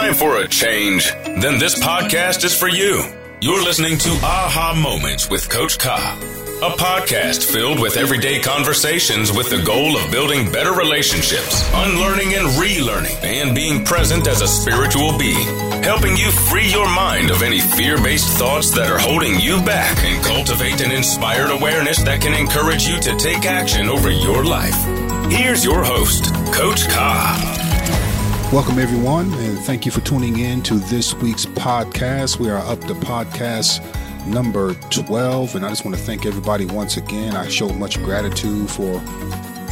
time for a change? Then this podcast is for you. You're listening to Aha Moments with Coach Ka, a podcast filled with everyday conversations with the goal of building better relationships, unlearning and relearning, and being present as a spiritual being, helping you free your mind of any fear based thoughts that are holding you back and cultivate an inspired awareness that can encourage you to take action over your life. Here's your host, Coach Ka. Welcome, everyone, and thank you for tuning in to this week's podcast. We are up to podcast number 12, and I just want to thank everybody once again. I show much gratitude for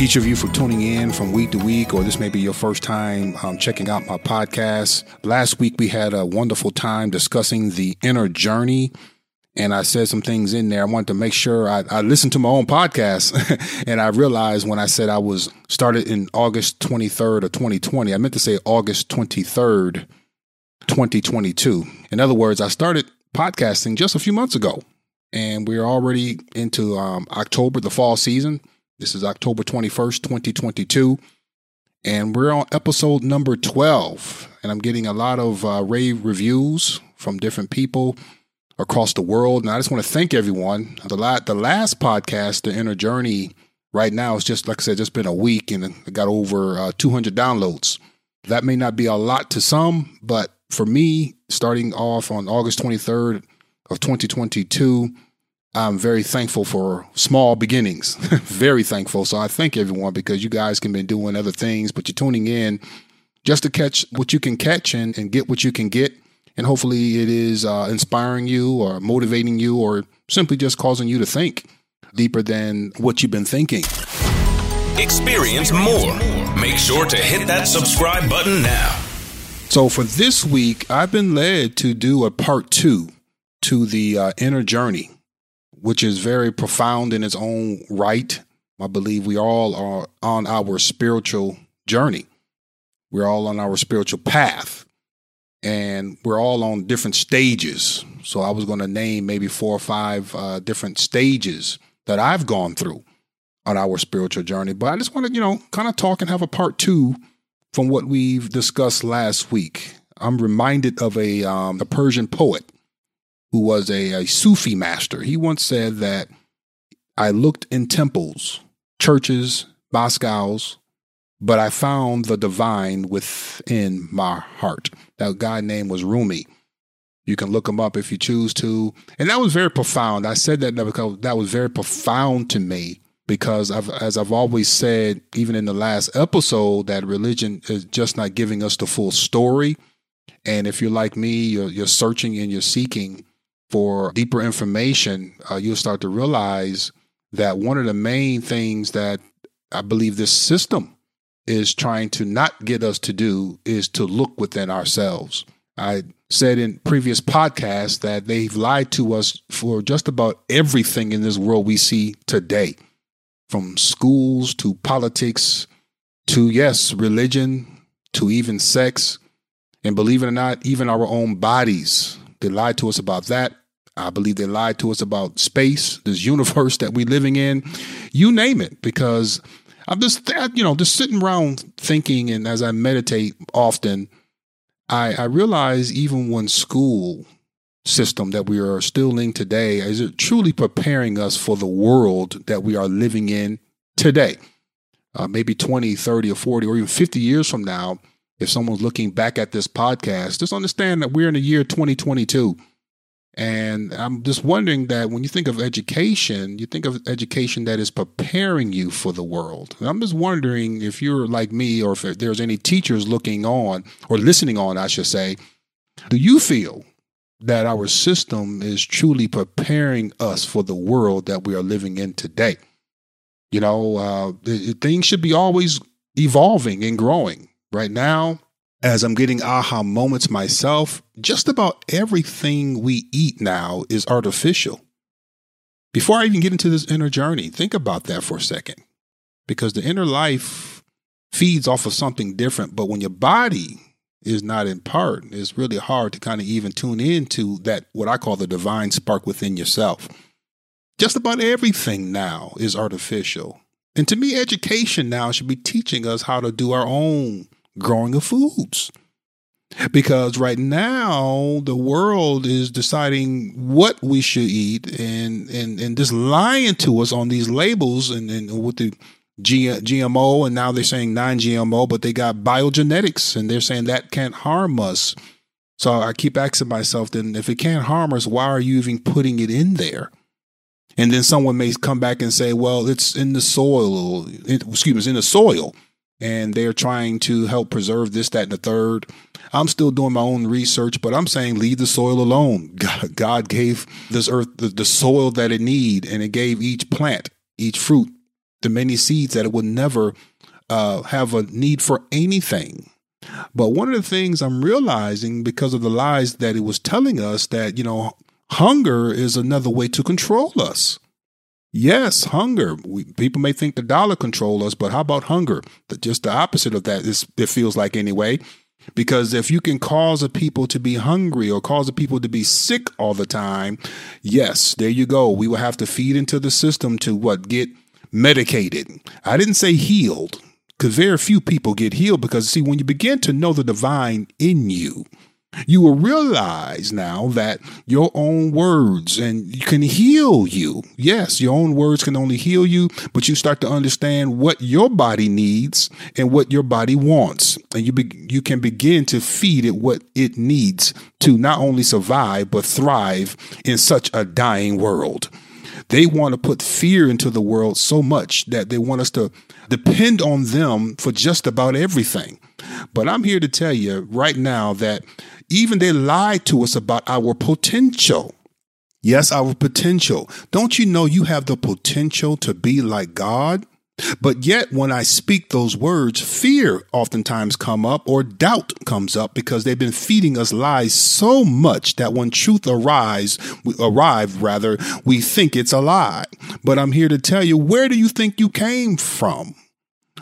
each of you for tuning in from week to week, or this may be your first time um, checking out my podcast. Last week, we had a wonderful time discussing the inner journey and I said some things in there. I wanted to make sure I, I listened to my own podcast, and I realized when I said I was started in August 23rd of 2020, I meant to say August 23rd, 2022. In other words, I started podcasting just a few months ago, and we're already into um, October, the fall season. This is October 21st, 2022, and we're on episode number 12. And I'm getting a lot of uh, rave reviews from different people across the world. And I just want to thank everyone. The, the last podcast, The Inner Journey, right now, it's just, like I said, just been a week and it got over uh, 200 downloads. That may not be a lot to some, but for me, starting off on August 23rd of 2022, I'm very thankful for small beginnings. very thankful. So I thank everyone because you guys can be doing other things, but you're tuning in just to catch what you can catch and, and get what you can get and hopefully it is uh, inspiring you or motivating you or simply just causing you to think deeper than what you've been thinking. Experience more. Make sure to hit that subscribe button now. So, for this week, I've been led to do a part two to the uh, inner journey, which is very profound in its own right. I believe we all are on our spiritual journey. We're all on our spiritual path and we're all on different stages. So I was going to name maybe four or five uh, different stages that I've gone through on our spiritual journey. But I just want to, you know, kind of talk and have a part two from what we've discussed last week. I'm reminded of a, um, a Persian poet who was a, a Sufi master. He once said that I looked in temples, churches, mosques, but I found the divine within my heart. That guy name was Rumi. You can look him up if you choose to. And that was very profound. I said that because that was very profound to me because I've, as I've always said, even in the last episode, that religion is just not giving us the full story. And if you're like me, you're, you're searching and you're seeking for deeper information, uh, you'll start to realize that one of the main things that I believe this system is trying to not get us to do is to look within ourselves. I said in previous podcasts that they've lied to us for just about everything in this world we see today, from schools to politics to, yes, religion to even sex. And believe it or not, even our own bodies. They lied to us about that. I believe they lied to us about space, this universe that we're living in. You name it, because I'm just, you know, just sitting around thinking, and as I meditate often, I, I realize even when school system that we are still in today is it truly preparing us for the world that we are living in today. Uh, maybe 20, 30, or 40, or even 50 years from now, if someone's looking back at this podcast, just understand that we're in the year 2022. And I'm just wondering that when you think of education, you think of education that is preparing you for the world. And I'm just wondering if you're like me or if there's any teachers looking on or listening on, I should say, do you feel that our system is truly preparing us for the world that we are living in today? You know, uh, things should be always evolving and growing. Right now, as I'm getting aha moments myself, just about everything we eat now is artificial. Before I even get into this inner journey, think about that for a second. Because the inner life feeds off of something different. But when your body is not in part, it's really hard to kind of even tune into that, what I call the divine spark within yourself. Just about everything now is artificial. And to me, education now should be teaching us how to do our own growing of foods. because right now the world is deciding what we should eat and and and just lying to us on these labels and, and with the G, GMO and now they're saying non-GMO, but they got biogenetics and they're saying that can't harm us. So I keep asking myself, then if it can't harm us, why are you even putting it in there? And then someone may come back and say, well, it's in the soil, excuse me, it's in the soil and they're trying to help preserve this, that, and the third. I'm still doing my own research, but I'm saying leave the soil alone. God gave this earth the, soil that it need, and it gave each plant, each fruit, the many seeds that it would never uh, have a need for anything. But one of the things I'm realizing because of the lies that it was telling us that, you know, hunger is another way to control us. Yes, hunger. We, people may think the dollar control us, but how about hunger? The, just the opposite of that is it feels like anyway. Because if you can cause a people to be hungry or cause a people to be sick all the time, yes, there you go. We will have to feed into the system to what get medicated. I didn't say healed because very few people get healed because see when you begin to know the divine in you, you will realize now that your own words and you can heal you. Yes, your own words can only heal you, but you start to understand what your body needs and what your body wants. And you be, you can begin to feed it what it needs to not only survive but thrive in such a dying world. They want to put fear into the world so much that they want us to depend on them for just about everything. But I'm here to tell you right now that even they lie to us about our potential. Yes, our potential. Don't you know you have the potential to be like God? But yet, when I speak those words, fear oftentimes come up or doubt comes up because they've been feeding us lies so much that when truth arrives, arrive rather, we think it's a lie. But I'm here to tell you, where do you think you came from?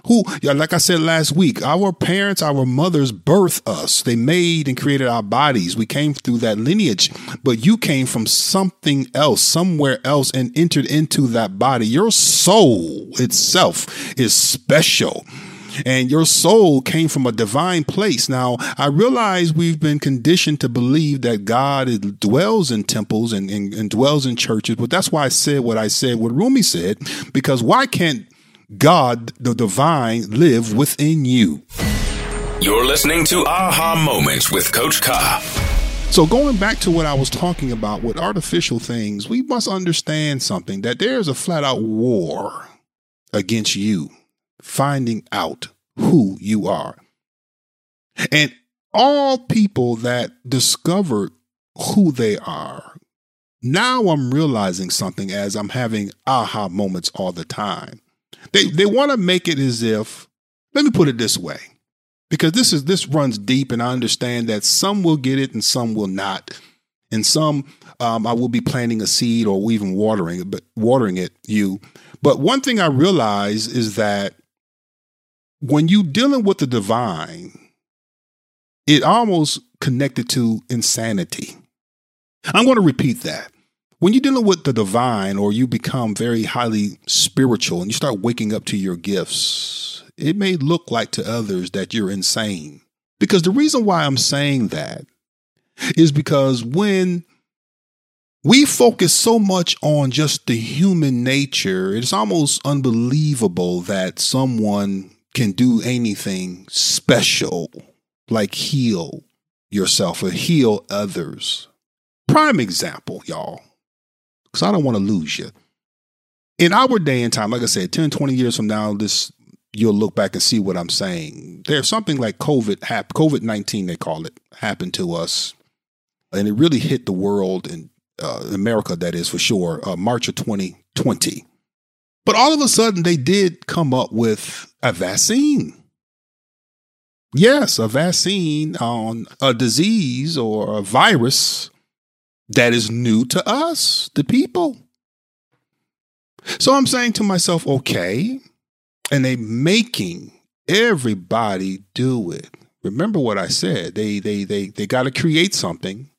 Who, like I said last week, our parents, our mothers birthed us. They made and created our bodies. We came through that lineage, but you came from something else, somewhere else, and entered into that body. Your soul itself is special and your soul came from a divine place. Now, I realize we've been conditioned to believe that God dwells in temples and, and, and, dwells in churches, but that's why I said what I said, what Rumi said, because why can't God, the divine, live within you. You're listening to Aha Moments with Coach Ka. So, going back to what I was talking about with artificial things, we must understand something that there's a flat out war against you finding out who you are. And all people that discovered who they are, now I'm realizing something as I'm having aha moments all the time. They they want to make it as if let me put it this way. Because this is this runs deep and I understand that some will get it and some will not. And some um, I will be planting a seed or even watering it, but watering it you. But one thing I realize is that when you dealing with the divine, it almost connected to insanity. I'm going to repeat that when you're dealing with the divine or you become very highly spiritual and you start waking up to your gifts, it may look like to others that you're insane. Because the reason why I'm saying that is because when we focus so much on just the human nature, it's almost unbelievable that someone can do anything special like heal yourself or heal others. Prime example, y'all because I don't want to lose you. In our day and time, like I said, 10, 20 years from now, this you'll look back and see what I'm saying. There's something like COVID, COVID 19, they call it, happened to us. And it really hit the world in uh, America, that is for sure, uh, March of 2020. But all of a sudden, they did come up with a vaccine. Yes, a vaccine on a disease or a virus that is new to us, the people. So I'm saying to myself, okay, and they making everybody do it. Remember what I said. They they they they got to create something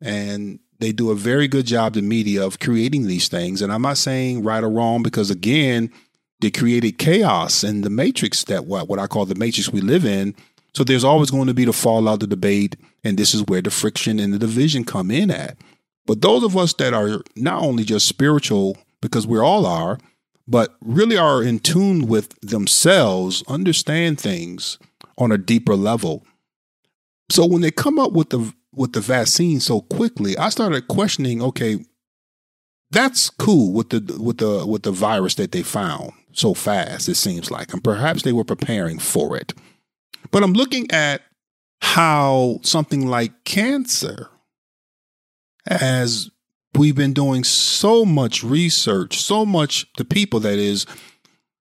and they do a very good job the media of creating these things and I'm not saying right or wrong because again, they created chaos in the matrix that what what I call the matrix we live in So there's always going to be the fallout, the debate, and this is where the friction and the division come in at. But those of us that are not only just spiritual, because we all are, but really are in tune with themselves, understand things on a deeper level. So when they come up with the with the vaccine so quickly, I started questioning, okay, that's cool with the with the with the virus that they found so fast, it seems like. And perhaps they were preparing for it. But I'm looking at how something like cancer, as we've been doing so much research, so much, the people that is,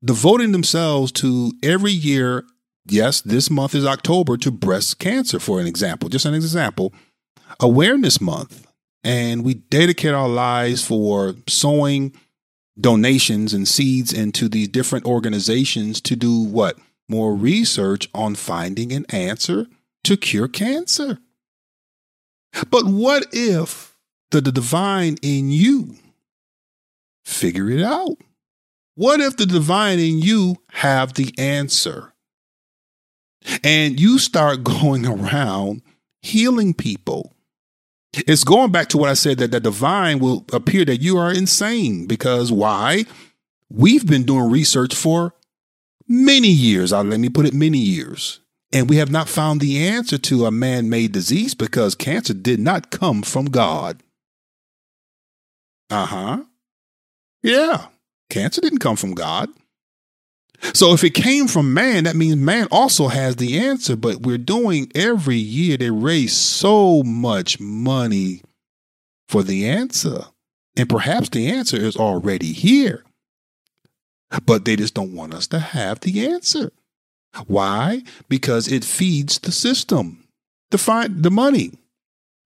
devoting themselves to every year. Yes, this month is October to breast cancer, for an example, just an example, awareness month. And we dedicate our lives for sowing donations and seeds into these different organizations to do what? More research on finding an answer to cure cancer. But what if the, divine in you figure it out? What if the divine in you have the answer? And you start going around healing people. It's going back to what I said that the divine will appear that you are insane because why? We've been doing research for many years. Let me put it many years. And we have not found the answer to a man made disease because cancer did not come from God. Uh huh. Yeah. Cancer didn't come from God. So if it came from man, that means man also has the answer. But we're doing every year, they raise so much money for the answer. And perhaps the answer is already here. But they just don't want us to have the answer. Why? Because it feeds the system, the find the money.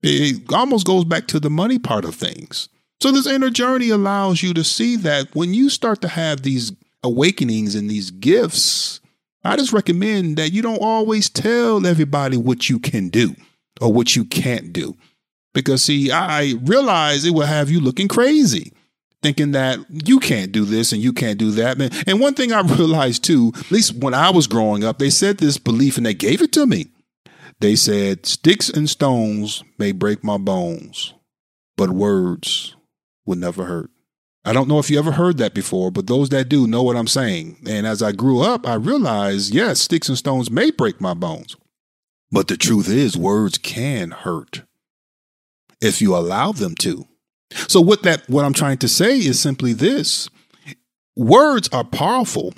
It almost goes back to the money part of things. So this inner journey allows you to see that when you start to have these awakenings and these gifts, I just recommend that you don't always tell everybody what you can do or what you can't do. Because, see, I realize it will have you looking crazy, thinking that you can't do this and you can't do that. And one thing I realized too, at least when I was growing up, they said this belief and they gave it to me. They said, Sticks and stones may break my bones, but words will never hurt. I don't know if you ever heard that before, but those that do know what I'm saying. And as I grew up, I realized, yes, sticks and stones may break my bones. But the truth is, words can hurt if you allow them to. So what that what I'm trying to say is simply this. Words are powerful.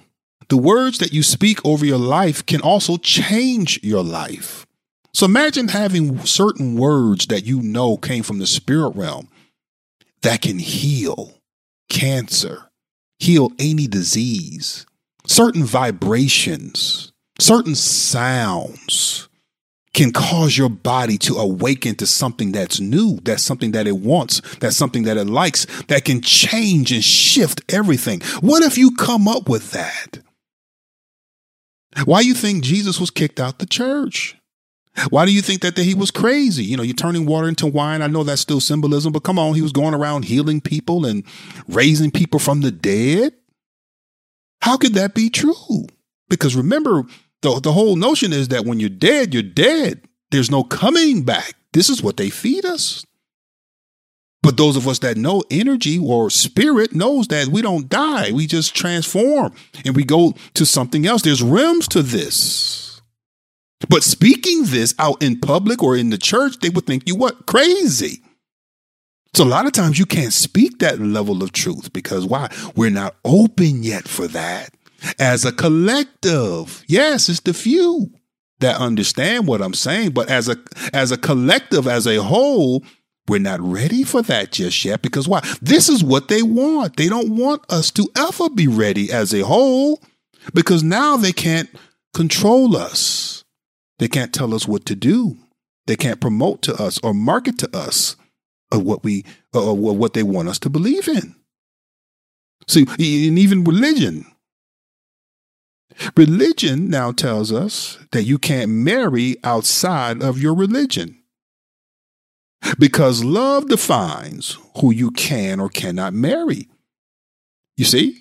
The words that you speak over your life can also change your life. So imagine having certain words that you know came from the spirit realm that can heal cancer, heal any disease, certain vibrations, certain sounds can cause your body to awaken to something that's new, that's something that it wants, that's something that it likes, that can change and shift everything. What if you come up with that? Why do you think Jesus was kicked out the church? Why do you think that, that he was crazy? You know, you're turning water into wine. I know that's still symbolism, but come on, he was going around healing people and raising people from the dead. How could that be true? Because remember, the, the whole notion is that when you're dead, you're dead. There's no coming back. This is what they feed us. But those of us that know energy or spirit knows that we don't die. We just transform and we go to something else. There's realms to this. But speaking this out in public or in the church, they would think you what? Crazy. So a lot of times you can't speak that level of truth because why? We're not open yet for that. As a collective, yes, it's the few that understand what I'm saying, but as a as a collective, as a whole, we're not ready for that just yet because why? This is what they want. They don't want us to ever be ready as a whole because now they can't control us. They can't tell us what to do. They can't promote to us or market to us of what we or what they want us to believe in. See, and even religion. Religion now tells us that you can't marry outside of your religion. Because love defines who you can or cannot marry. You see?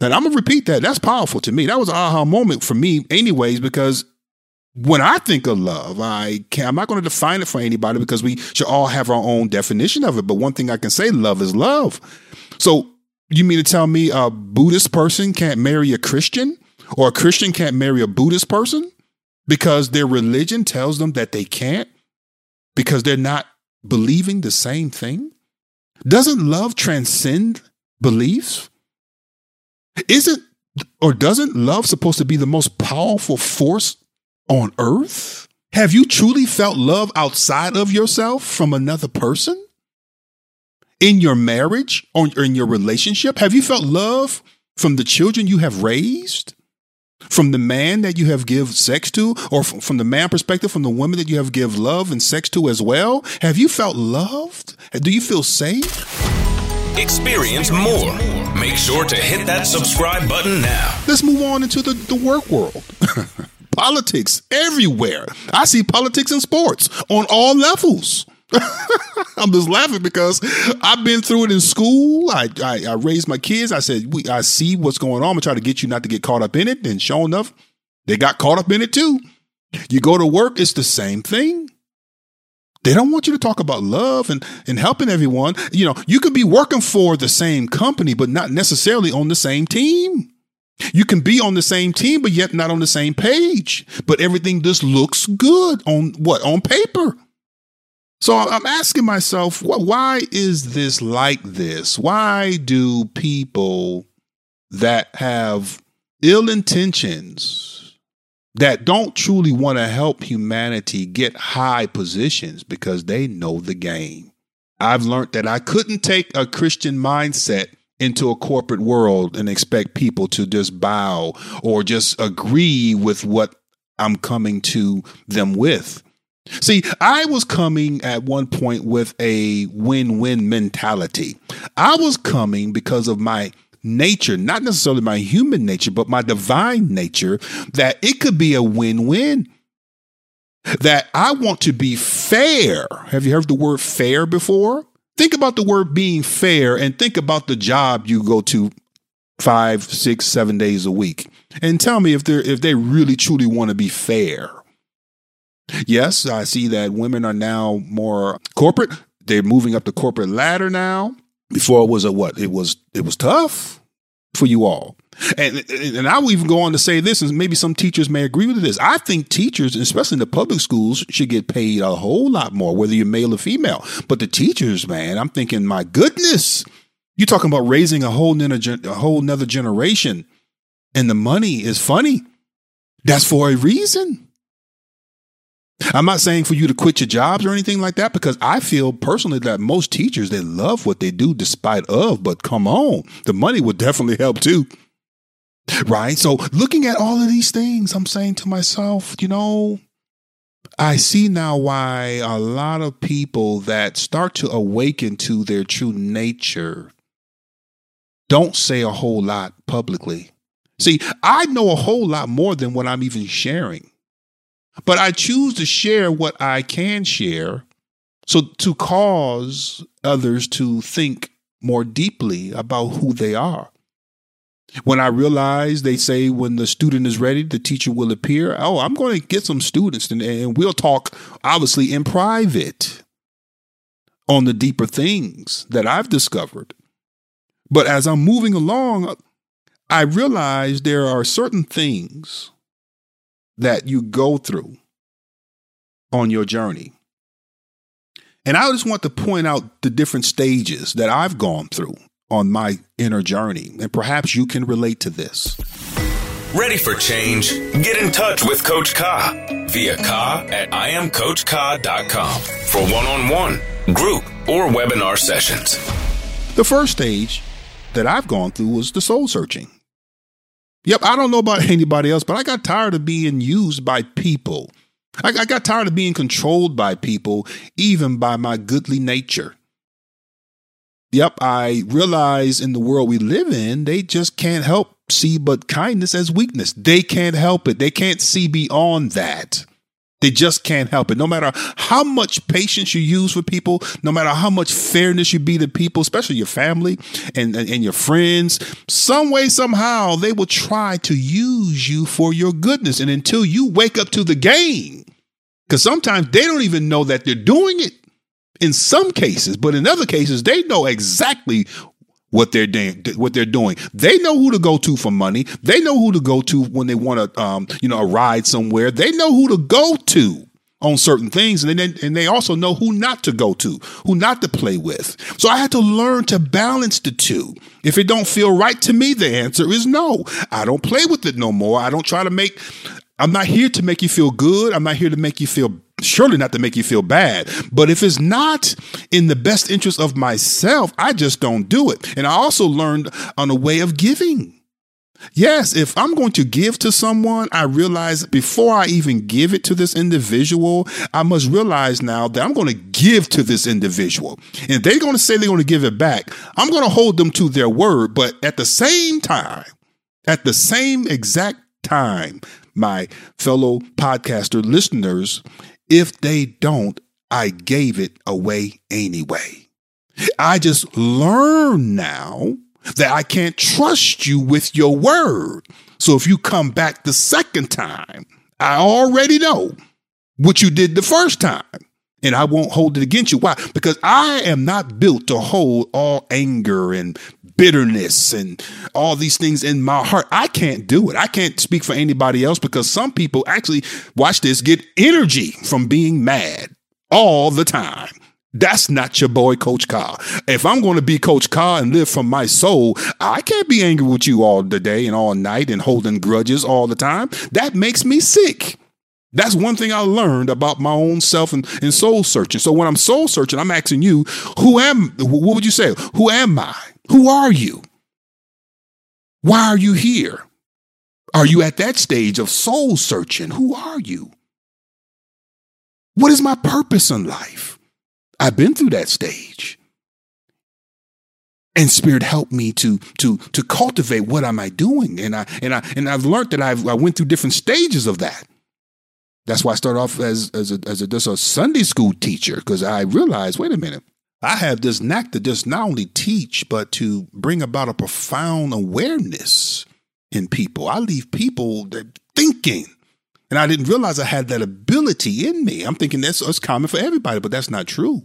And I'm going to repeat that. That's powerful to me. That was an aha moment for me, anyways, because when I think of love, I can, I'm not going to define it for anybody because we should all have our own definition of it. But one thing I can say, love is love. So you mean to tell me a Buddhist person can't marry a Christian or a Christian can't marry a Buddhist person because their religion tells them that they can't because they're not believing the same thing? Doesn't love transcend beliefs? Isn't or doesn't love supposed to be the most powerful force on earth? Have you truly felt love outside of yourself from another person? In your marriage or in your relationship? Have you felt love from the children you have raised? From the man that you have give sex to, or from the man perspective, from the woman that you have give love and sex to as well? Have you felt loved? Do you feel safe? Experience more. Make sure to hit that subscribe button now. Let's move on into the, the work world. politics everywhere. I see politics in sports on all levels. I'm just laughing because I've been through it in school. I, I, I raised my kids. I said, we, I see what's going on. I'm trying to get you not to get caught up in it. And sure enough, they got caught up in it too. You go to work, it's the same thing. They don't want you to talk about love and, and helping everyone. You know, you could be working for the same company, but not necessarily on the same team. You can be on the same team, but yet not on the same page. But everything just looks good on what? On paper. So I'm asking myself, why is this like this? Why do people that have ill intentions, that don't truly want to help humanity get high positions because they know the game? I've learned that I couldn't take a Christian mindset into a corporate world and expect people to just bow or just agree with what I'm coming to them with. See, I was coming at one point with a win win mentality. I was coming because of my nature, not necessarily my human nature, but my divine nature, that it could be a win win. That I want to be fair. Have you heard the word fair before? Think about the word being fair and think about the job you go to five, six, seven days a week. And tell me if they're if they really truly want to be fair. Yes, I see that women are now more corporate. They're moving up the corporate ladder now. Before it was a what? It was it was tough for you all. And and I will even go on to say this, and maybe some teachers may agree with this. I think teachers, especially in the public schools, should get paid a whole lot more, whether you're male or female. But the teachers, man, I'm thinking, my goodness, you're talking about raising a whole nother, a whole nother generation, and the money is funny. That's for a reason. I'm not saying for you to quit your jobs or anything like that because I feel personally that most teachers they love what they do despite of, but come on, the money would definitely help too. Right? So looking at all of these things, I'm saying to myself, you know, I see now why a lot of people that start to awaken to their true nature don't say a whole lot publicly. See, I know a whole lot more than what I'm even sharing. But I choose to share what I can share so to cause others to think more deeply about who they are. When I realize they say when the student is ready, the teacher will appear. Oh, I'm going to get some students and, and we'll talk obviously in private on the deeper things that I've discovered. But as I'm moving along, I realize there are certain things that you go through on your journey. And I just want to point out the different stages that I've gone through on my inner journey. And perhaps you can relate to this. Ready for change? Get in touch with Coach Ka via Ka at IamCoachKa.com for one on one, group, or webinar sessions. The first stage that I've gone through was the soul searching. Yep, I don't know about anybody else, but I got tired of being used by people. I, I got tired of being controlled by people, even by my goodly nature. Yep, I realize in the world we live in, they just can't help see but kindness as weakness. They can't help it. They can't see beyond that. They just can't help it. No matter how much patience you use for people, no matter how much fairness you be to people, especially your family and, and, and, your friends, some way, somehow, they will try to use you for your goodness. And until you wake up to the game, because sometimes they don't even know that they're doing it in some cases, but in other cases, they know exactly what they're doing. What they're doing. They know who to go to for money. They know who to go to when they want to, um, you know, a ride somewhere. They know who to go to on certain things, and then and they also know who not to go to, who not to play with. So I had to learn to balance the two. If it don't feel right to me, the answer is no. I don't play with it no more. I don't try to make. I'm not here to make you feel good. I'm not here to make you feel surely not to make you feel bad. But if it's not in the best interest of myself, I just don't do it. And I also learned on a way of giving. Yes, if I'm going to give to someone, I realize before I even give it to this individual, I must realize now that I'm going to give to this individual. And they're going to say they're going to give it back. I'm going to hold them to their word. But at the same time, at the same exact time, my fellow podcaster listeners, if they don't, I gave it away anyway. I just learn now that I can't trust you with your word. So if you come back the second time, I already know what you did the first time. And I won't hold it against you. Why? Because I am not built to hold all anger and bitterness and all these things in my heart. I can't do it. I can't speak for anybody else because some people actually, watch this, get energy from being mad all the time. That's not your boy, Coach Ka. If I'm going to be Coach Ka and live from my soul, I can't be angry with you all the day and all night and holding grudges all the time. That makes me sick. That's one thing I learned about my own self and, and soul searching. So when I'm soul searching, I'm asking you, who am, what would you say? Who am I? Who are you? Why are you here? Are you at that stage of soul searching? Who are you? What is my purpose in life? I've been through that stage. And spirit helped me to to to cultivate what am I doing? And I and I and I've learned that I've I went through different stages of that. That's why I started off as as a, as a, just a Sunday school teacher because I realized, wait a minute, I have this knack to just not only teach, but to bring about a profound awareness in people. I leave people thinking. And I didn't realize I had that ability in me. I'm thinking that's, that's common for everybody, but that's not true.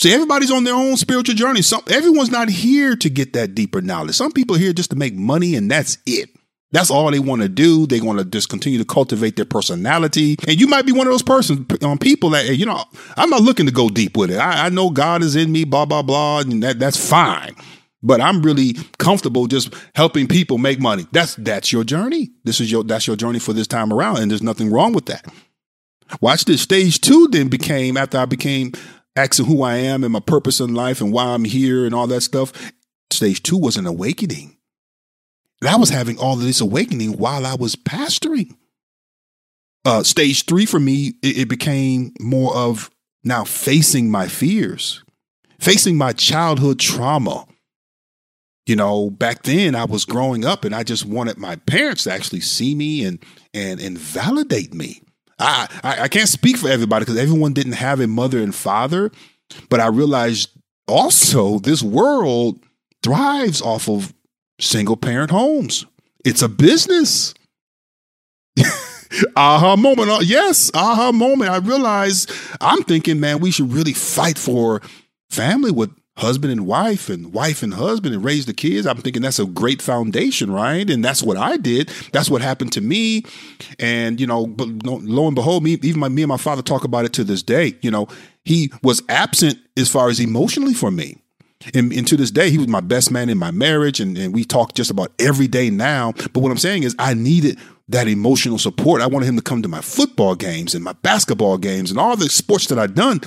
See, everybody's on their own spiritual journey. Some everyone's not here to get that deeper knowledge. Some people are here just to make money and that's it. That's all they want to do. They want to just continue to cultivate their personality. And you might be one of those persons, um, people that, you know, I'm not looking to go deep with it. I, I know God is in me, blah, blah, blah, and that, that's fine. But I'm really comfortable just helping people make money. That's that's your journey. This is your that's your journey for this time around, and there's nothing wrong with that. Watch this. Stage two then became after I became asking who I am and my purpose in life and why I'm here and all that stuff. Stage two was an awakening. And I was having all of this awakening while I was pastoring. Uh, stage three for me, it, it became more of now facing my fears, facing my childhood trauma. You know, back then I was growing up and I just wanted my parents to actually see me and and and validate me. I I, I can't speak for everybody because everyone didn't have a mother and father, but I realized also this world thrives off of single parent homes. It's a business. aha moment. Uh, yes, aha moment. I realize I'm thinking, man, we should really fight for family with husband and wife and wife and husband and raise the kids. I'm thinking that's a great foundation, right? And that's what I did. That's what happened to me. And, you know, but lo and behold, me, even my, me and my father talk about it to this day. You know, he was absent as far as emotionally for me. And, and, to this day, he was my best man in my marriage, and, and we talk just about every day now. But what I'm saying is, I needed that emotional support. I wanted him to come to my football games and my basketball games and all the sports that I'd done.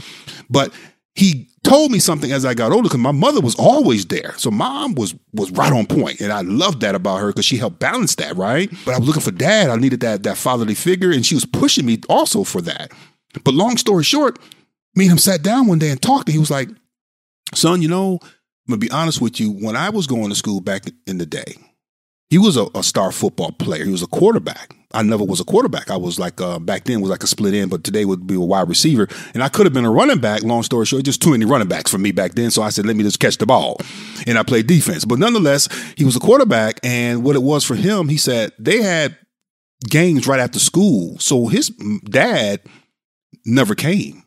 But he told me something as I got older because my mother was always there. So mom was was right on point, and I loved that about her because she helped balance that, right? But I was looking for dad. I needed that that fatherly figure, and she was pushing me also for that. But long story short, me and him sat down one day and talked, and he was like, son, you know, I'm gonna be honest with you. When I was going to school back in the day, he was a, a star football player. He was a quarterback. I never was a quarterback. I was like uh, back then was like a split end, but today would be a wide receiver. And I could have been a running back. Long story short, just too many running backs for me back then. So I said, let me just catch the ball, and I played defense. But nonetheless, he was a quarterback, and what it was for him, he said they had games right after school, so his dad never came.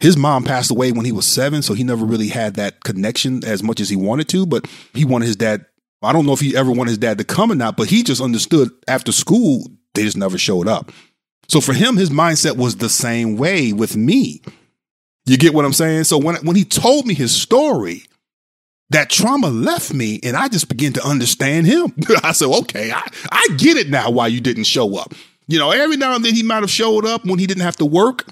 His mom passed away when he was seven, so he never really had that connection as much as he wanted to. But he wanted his dad I don't know if he ever wanted his dad to come or not, but he just understood after school, they just never showed up. So for him, his mindset was the same way with me. You get what I'm saying? So when, when he told me his story, that trauma left me and I just began to understand him. I said, okay, I, I get it now why you didn't show up. You know, every now and then he might have showed up when he didn't have to work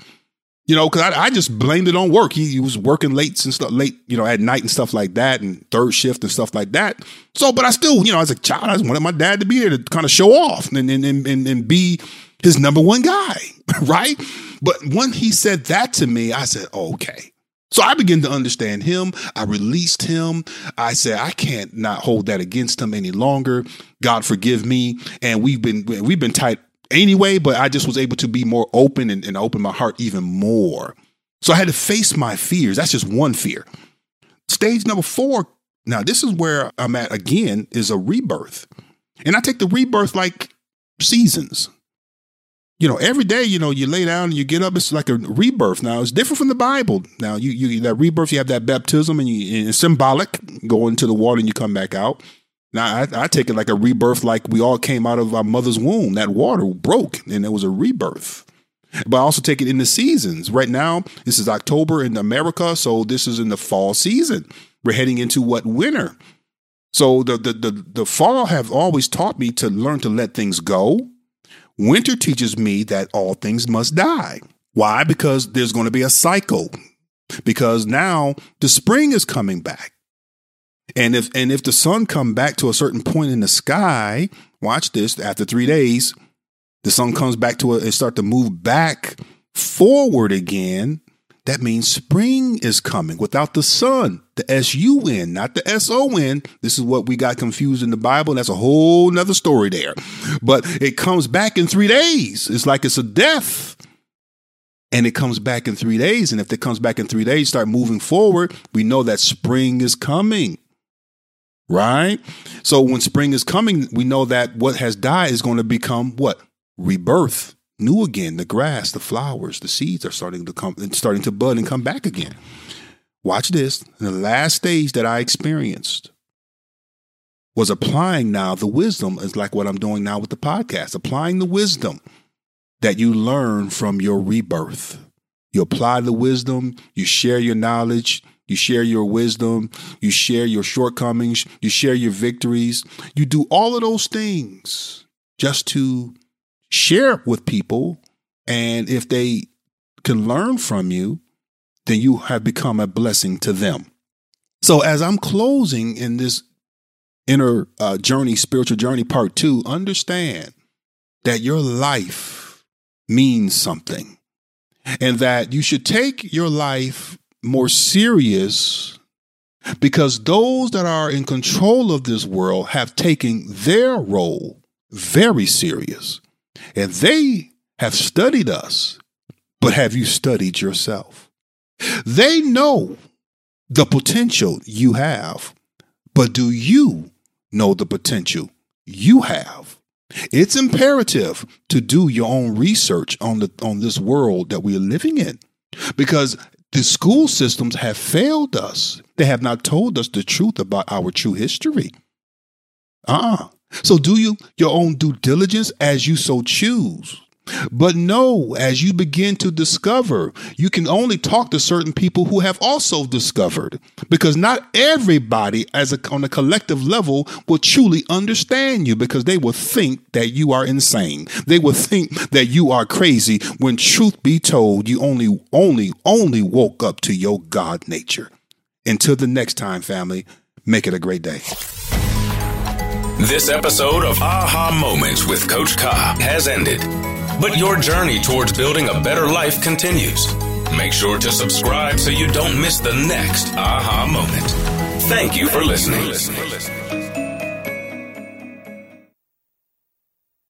you know, because I, I, just blamed it on work. He, he, was working late and stuff, late, you know, at night and stuff like that, and third shift and stuff like that. So, but I still, you know, as a child, I just wanted my dad to be there to kind of show off and and and, and be his number one guy, right? But when he said that to me, I said, okay. So I began to understand him. I released him. I said, I can't not hold that against him any longer. God forgive me. And we've been we've been tight anyway, but I just was able to be more open and, and open my heart even more. So I had to face my fears. That's just one fear. Stage number four, now this is where I'm at again, is a rebirth. And I take the rebirth like seasons. You know, every day, you know, you lay down and you get up, it's like a rebirth. Now, it's different from the Bible. Now, you, you that rebirth, you have that baptism and, you, and it's symbolic, go into the water and you come back out. Now I, I, take it like a rebirth, like we all came out of our mother's womb. That water broke, and it was a rebirth. But I also take it in the seasons. Right now, this is October in America, so this is in the fall season. We're heading into what winter. So the the the, the fall have always taught me to learn to let things go. Winter teaches me that all things must die. Why? Because there's going to be a cycle. Because now the spring is coming back. And if and if the sun come back to a certain point in the sky, watch this. After three days, the sun comes back to it and start to move back forward again. That means spring is coming without the sun, the S U N, not the S O N. This is what we got confused in the Bible. That's a whole nother story there. But it comes back in three days. It's like it's a death. And it comes back in three days. And if it comes back in three days, start moving forward, we know that spring is coming right? So when spring is coming, we know that what has died is going to become what? Rebirth. New again. The grass, the flowers, the seeds are starting to come starting to bud and come back again. Watch this. The last stage that I experienced was applying now the wisdom is like what I'm doing now with the podcast, applying the wisdom that you learn from your rebirth. You apply the wisdom, you share your knowledge, you share your wisdom. You share your shortcomings. You share your victories. You do all of those things just to share with people. And if they can learn from you, then you have become a blessing to them. So, as I'm closing in this inner uh, journey, spiritual journey, part two, understand that your life means something and that you should take your life more serious because those that are in control of this world have taken their role very serious and they have studied us. But have you studied yourself? They know the potential you have, but do you know the potential you have? It's imperative to do your own research on the on this world that we are living in because the school systems have failed us. They have not told us the truth about our true history. Ah, uh-uh. so do you your own due diligence as you so choose. But no, as you begin to discover, you can only talk to certain people who have also discovered, because not everybody, as a, on a collective level, will truly understand you because they will think that you are insane. They will think that you are crazy. When truth be told, you only, only, only woke up to your God nature. Until the next time, family, make it a great day. This episode of Aha Moments with Coach Ka has ended. But your journey towards building a better life continues. Make sure to subscribe so you don't miss the next aha moment. Thank you for listening.